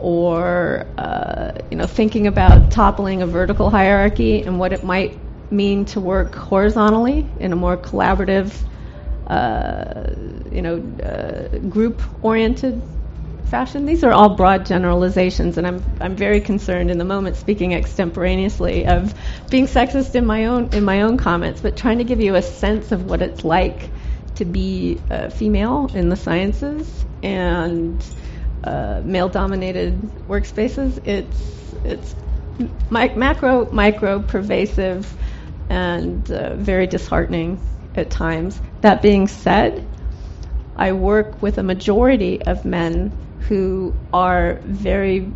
or uh, you know thinking about toppling a vertical hierarchy and what it might mean to work horizontally in a more collaborative you know uh, group oriented fashion. These are all broad generalizations, and I'm I'm very concerned in the moment, speaking extemporaneously, of being sexist in my own in my own comments, but trying to give you a sense of what it's like to be uh, female in the sciences and uh, male-dominated workspaces. It's it's mi- macro, micro, pervasive, and uh, very disheartening at times. That being said, I work with a majority of men who are very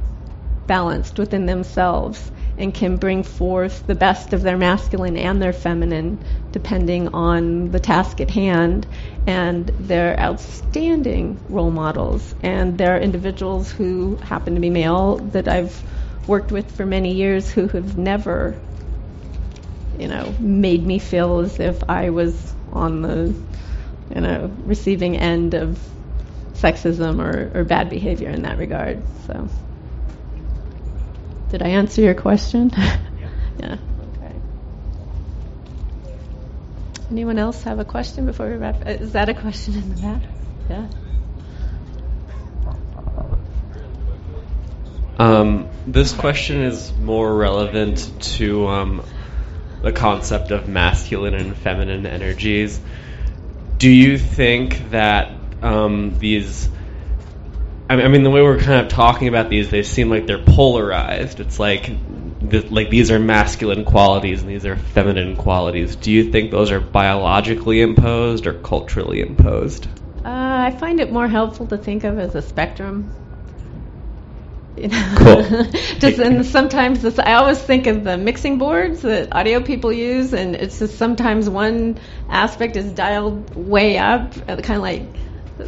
balanced within themselves and can bring forth the best of their masculine and their feminine depending on the task at hand and they're outstanding role models and they're individuals who happen to be male that I've worked with for many years who have never you know made me feel as if I was on the you know receiving end of sexism or, or bad behavior in that regard. So, did I answer your question? yeah. Okay. Anyone else have a question before we wrap? Uh, is that a question in the back? Yeah. Um, this question is more relevant to um, the concept of masculine and feminine energies. Do you think that um, these. I mean, the way we're kind of talking about these, they seem like they're polarized. It's like, like these are masculine qualities and these are feminine qualities. Do you think those are biologically imposed or culturally imposed? Uh, I find it more helpful to think of as a spectrum. You know? Cool. just and sometimes this, I always think of the mixing boards that audio people use, and it's just sometimes one aspect is dialed way up, uh, kind of like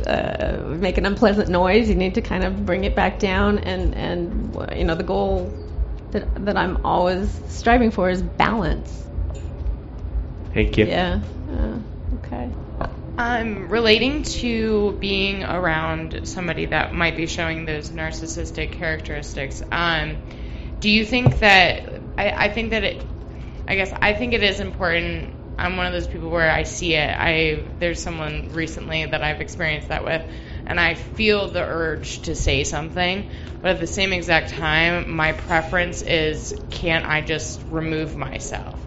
uh, make an unpleasant noise, you need to kind of bring it back down. And, and you know, the goal that, that I'm always striving for is balance. Thank you. Yeah. Uh, okay. Um, relating to being around somebody that might be showing those narcissistic characteristics, um, do you think that I, I think that it, I guess I think it is important I'm one of those people where I see it. I there's someone recently that I've experienced that with, and I feel the urge to say something, but at the same exact time, my preference is can't I just remove myself?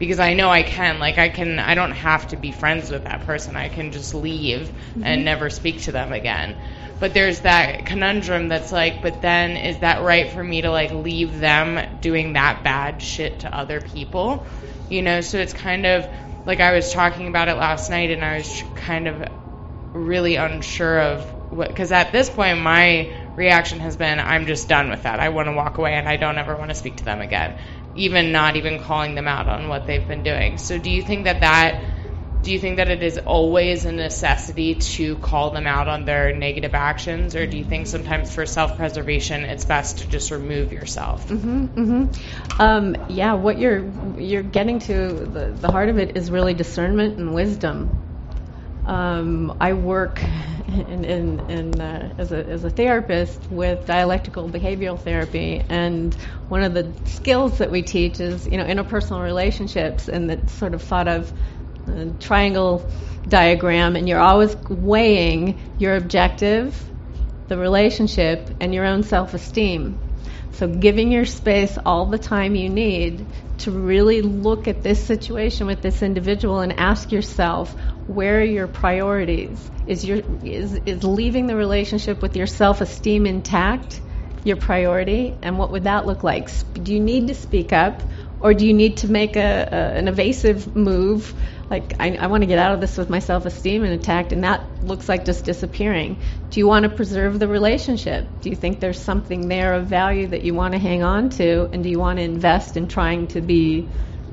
Because I know I can. Like I can. I don't have to be friends with that person. I can just leave mm-hmm. and never speak to them again. But there's that conundrum that's like, but then is that right for me to like leave them doing that bad shit to other people? you know so it's kind of like i was talking about it last night and i was kind of really unsure of what because at this point my reaction has been i'm just done with that i want to walk away and i don't ever want to speak to them again even not even calling them out on what they've been doing so do you think that that do you think that it is always a necessity to call them out on their negative actions, or do you think sometimes for self-preservation it's best to just remove yourself? Mm-hmm, mm-hmm. Um, yeah, what you're you're getting to the, the heart of it is really discernment and wisdom. Um, I work in, in, in, uh, as, a, as a therapist with dialectical behavioral therapy, and one of the skills that we teach is you know interpersonal relationships, and it's sort of thought of a triangle diagram, and you're always weighing your objective, the relationship, and your own self esteem. So, giving your space all the time you need to really look at this situation with this individual and ask yourself, where are your priorities? Is, your, is, is leaving the relationship with your self esteem intact your priority? And what would that look like? Do you need to speak up? Or do you need to make a, a an evasive move like I, I want to get out of this with my self-esteem intact and that looks like just disappearing do you want to preserve the relationship do you think there's something there of value that you want to hang on to and do you want to invest in trying to be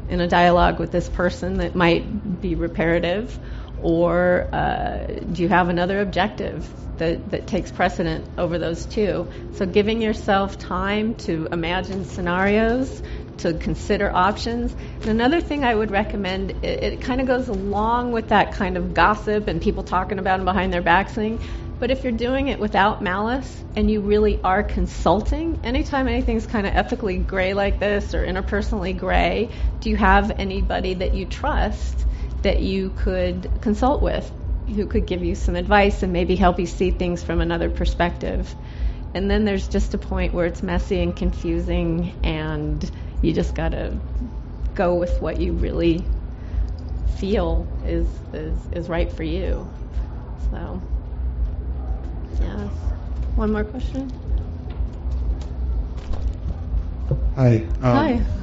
in a dialogue with this person that might be reparative or uh, do you have another objective that, that takes precedent over those two? So, giving yourself time to imagine scenarios, to consider options. And another thing I would recommend, it, it kind of goes along with that kind of gossip and people talking about them behind their backs thing. But if you're doing it without malice and you really are consulting, anytime anything's kind of ethically gray like this or interpersonally gray, do you have anybody that you trust that you could consult with who could give you some advice and maybe help you see things from another perspective? And then there's just a point where it's messy and confusing and you just got to go with what you really feel is, is is right for you. So, yeah. One more question. Hi. Um, Hi.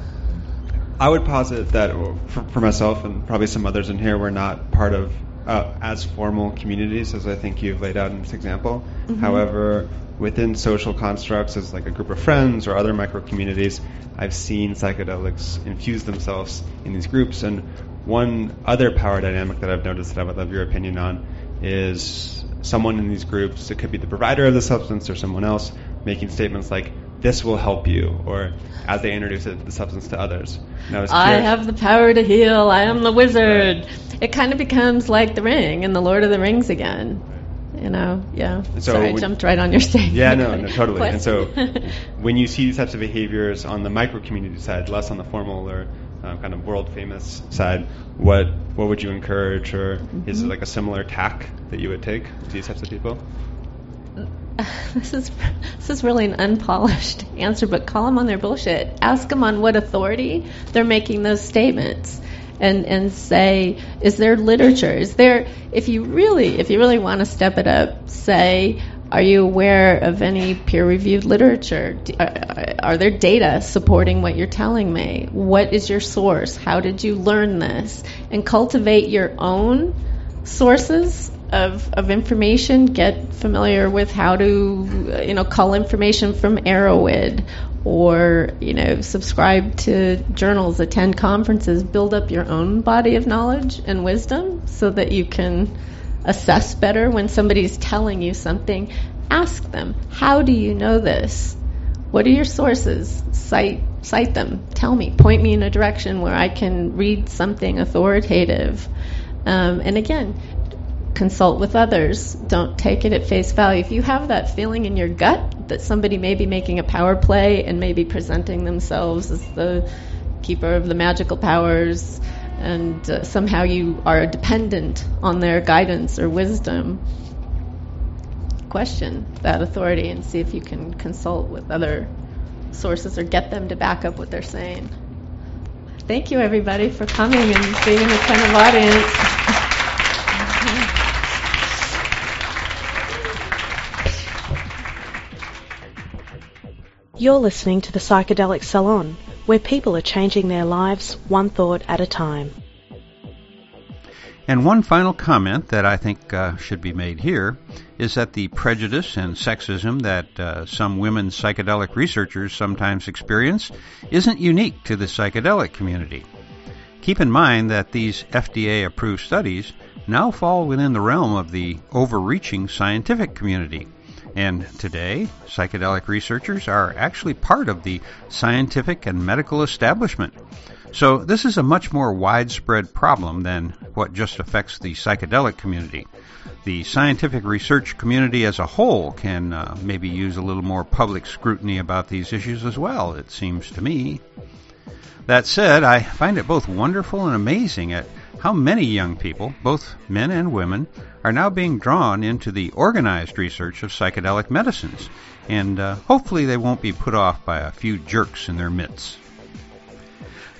I would posit that for, for, myself and probably some others in here, we're not part of uh, as formal communities as I think you've laid out in this example. Mm-hmm. However, within social constructs as like a group of friends or other micro communities, I've seen psychedelics infuse themselves in these groups. And one other power dynamic that I've noticed that I would love your opinion on is someone in these groups, it could be the provider of the substance or someone else, making statements like, this will help you, or as they introduce it, the substance to others. I, I, have the power to heal. I am the wizard. Right. It kind of becomes like the ring and the Lord of the Rings again you know, yeah. So Sorry, I jumped right on your stage. Yeah, no, no, totally. and so when you see these types of behaviors on the micro community side, less on the formal or uh, kind of world famous side, what what would you encourage, or mm-hmm. is it like a similar tack that you would take to these types of people? This is this is really an unpolished answer, but call them on their bullshit. Ask them on what authority they're making those statements and and say, is there literature? Is there if you really if you really want to step it up, say, are you aware of any peer-reviewed literature? Are, uh, uh, are there data supporting what you're telling me? What is your source? How did you learn this? And cultivate your own sources of, of information, get familiar with how to, you know, cull information from Erowid or, you know, subscribe to journals, attend conferences, build up your own body of knowledge and wisdom so that you can assess better when somebody's telling you something. Ask them, how do you know this? What are your sources? Cite, cite them. Tell me. Point me in a direction where I can read something authoritative. Um, and again, consult with others. Don't take it at face value. If you have that feeling in your gut that somebody may be making a power play and maybe presenting themselves as the keeper of the magical powers, and uh, somehow you are dependent on their guidance or wisdom, question that authority and see if you can consult with other sources or get them to back up what they're saying. Thank you, everybody, for coming and being an attentive audience. You're listening to the Psychedelic Salon, where people are changing their lives one thought at a time. And one final comment that I think uh, should be made here is that the prejudice and sexism that uh, some women psychedelic researchers sometimes experience isn't unique to the psychedelic community. keep in mind that these FDA approved studies now fall within the realm of the overreaching scientific community. And today, psychedelic researchers are actually part of the scientific and medical establishment. So this is a much more widespread problem than what just affects the psychedelic community. The scientific research community as a whole can uh, maybe use a little more public scrutiny about these issues as well, it seems to me. That said, I find it both wonderful and amazing at how many young people, both men and women, are now being drawn into the organized research of psychedelic medicines, and uh, hopefully they won't be put off by a few jerks in their midst.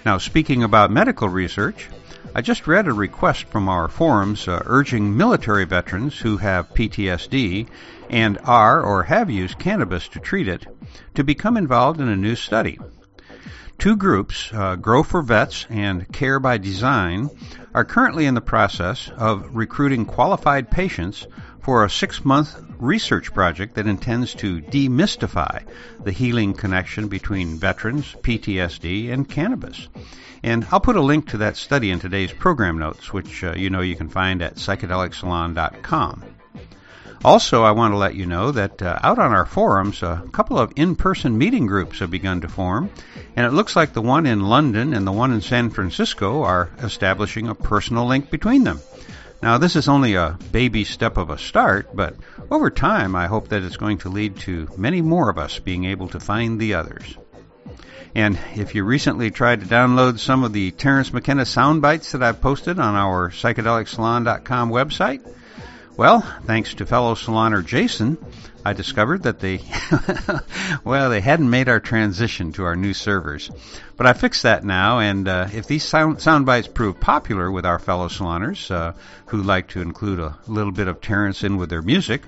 Now, speaking about medical research, I just read a request from our forums uh, urging military veterans who have PTSD and are or have used cannabis to treat it to become involved in a new study. Two groups, uh, Grow for Vets and Care by Design, are currently in the process of recruiting qualified patients for a six month research project that intends to demystify the healing connection between veterans, PTSD, and cannabis. And I'll put a link to that study in today's program notes, which uh, you know you can find at psychedelicsalon.com. Also, I want to let you know that uh, out on our forums, a couple of in person meeting groups have begun to form, and it looks like the one in London and the one in San Francisco are establishing a personal link between them. Now, this is only a baby step of a start, but over time, I hope that it's going to lead to many more of us being able to find the others. And if you recently tried to download some of the Terence McKenna sound bites that I've posted on our psychedelicsalon.com website, well, thanks to fellow saloner Jason, I discovered that they, well, they hadn't made our transition to our new servers. But I fixed that now, and uh, if these sound, sound bites prove popular with our fellow saloners uh, who like to include a little bit of Terence in with their music,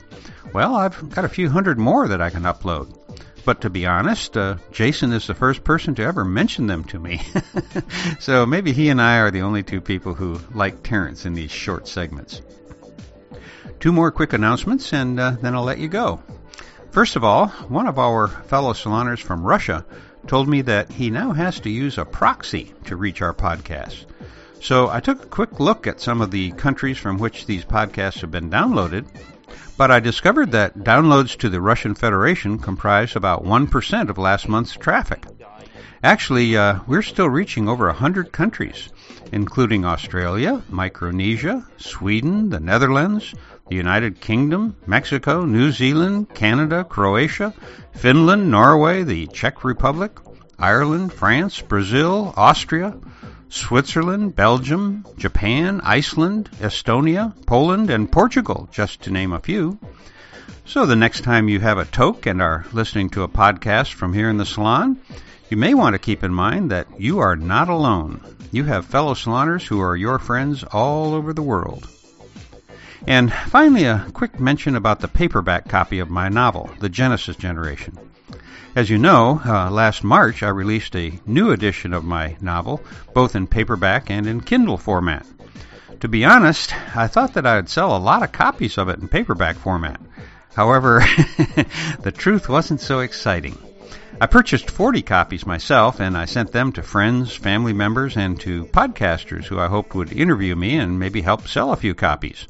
well, I've got a few hundred more that I can upload. But to be honest, uh, Jason is the first person to ever mention them to me. so maybe he and I are the only two people who like Terence in these short segments. Two more quick announcements, and uh, then I'll let you go. First of all, one of our fellow saloners from Russia told me that he now has to use a proxy to reach our podcast. So I took a quick look at some of the countries from which these podcasts have been downloaded, but I discovered that downloads to the Russian Federation comprise about 1% of last month's traffic. Actually, uh, we're still reaching over 100 countries, including Australia, Micronesia, Sweden, the Netherlands, the United Kingdom, Mexico, New Zealand, Canada, Croatia, Finland, Norway, the Czech Republic, Ireland, France, Brazil, Austria, Switzerland, Belgium, Japan, Iceland, Estonia, Poland, and Portugal, just to name a few. So the next time you have a toke and are listening to a podcast from here in the salon, you may want to keep in mind that you are not alone. You have fellow saloners who are your friends all over the world. And finally, a quick mention about the paperback copy of my novel, The Genesis Generation. As you know, uh, last March I released a new edition of my novel, both in paperback and in Kindle format. To be honest, I thought that I'd sell a lot of copies of it in paperback format. However, the truth wasn't so exciting. I purchased 40 copies myself and I sent them to friends, family members, and to podcasters who I hoped would interview me and maybe help sell a few copies.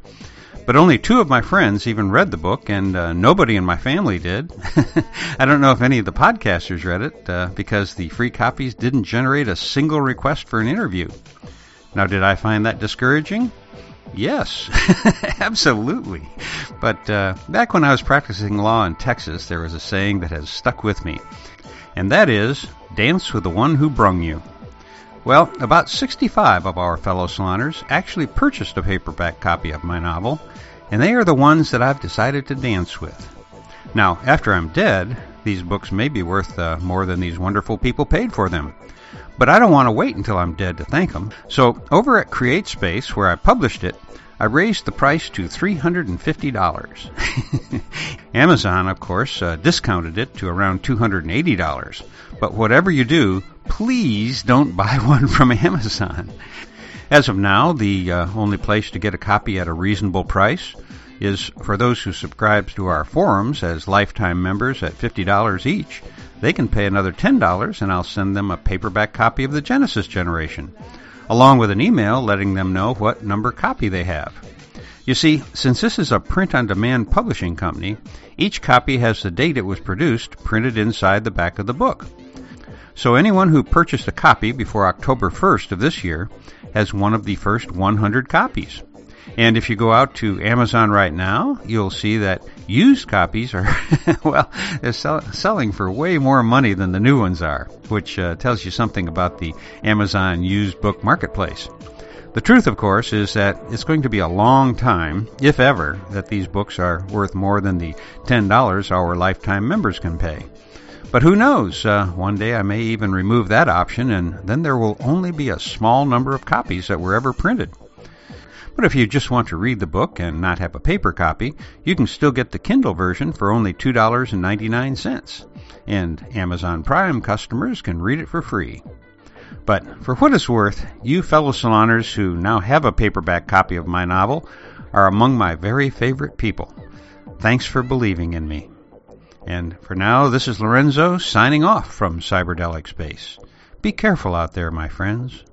But only two of my friends even read the book, and uh, nobody in my family did. I don't know if any of the podcasters read it, uh, because the free copies didn't generate a single request for an interview. Now, did I find that discouraging? Yes, absolutely. But uh, back when I was practicing law in Texas, there was a saying that has stuck with me, and that is, dance with the one who brung you. Well, about 65 of our fellow saloners actually purchased a paperback copy of my novel, and they are the ones that I've decided to dance with. Now, after I'm dead, these books may be worth uh, more than these wonderful people paid for them. But I don't want to wait until I'm dead to thank them. So, over at CreateSpace, where I published it, I raised the price to $350. Amazon, of course, uh, discounted it to around $280. But whatever you do, please don't buy one from Amazon. As of now, the uh, only place to get a copy at a reasonable price is for those who subscribe to our forums as lifetime members at $50 each. They can pay another $10 and I'll send them a paperback copy of the Genesis Generation. Along with an email letting them know what number copy they have. You see, since this is a print on demand publishing company, each copy has the date it was produced printed inside the back of the book. So anyone who purchased a copy before October 1st of this year has one of the first 100 copies. And if you go out to Amazon right now, you'll see that used copies are, well, they're sell- selling for way more money than the new ones are, which uh, tells you something about the Amazon used book marketplace. The truth, of course, is that it's going to be a long time, if ever, that these books are worth more than the $10 our lifetime members can pay. But who knows? Uh, one day I may even remove that option, and then there will only be a small number of copies that were ever printed. But if you just want to read the book and not have a paper copy, you can still get the Kindle version for only $2.99. And Amazon Prime customers can read it for free. But for what it's worth, you fellow saloners who now have a paperback copy of my novel are among my very favorite people. Thanks for believing in me. And for now, this is Lorenzo signing off from Cyberdelic Space. Be careful out there, my friends.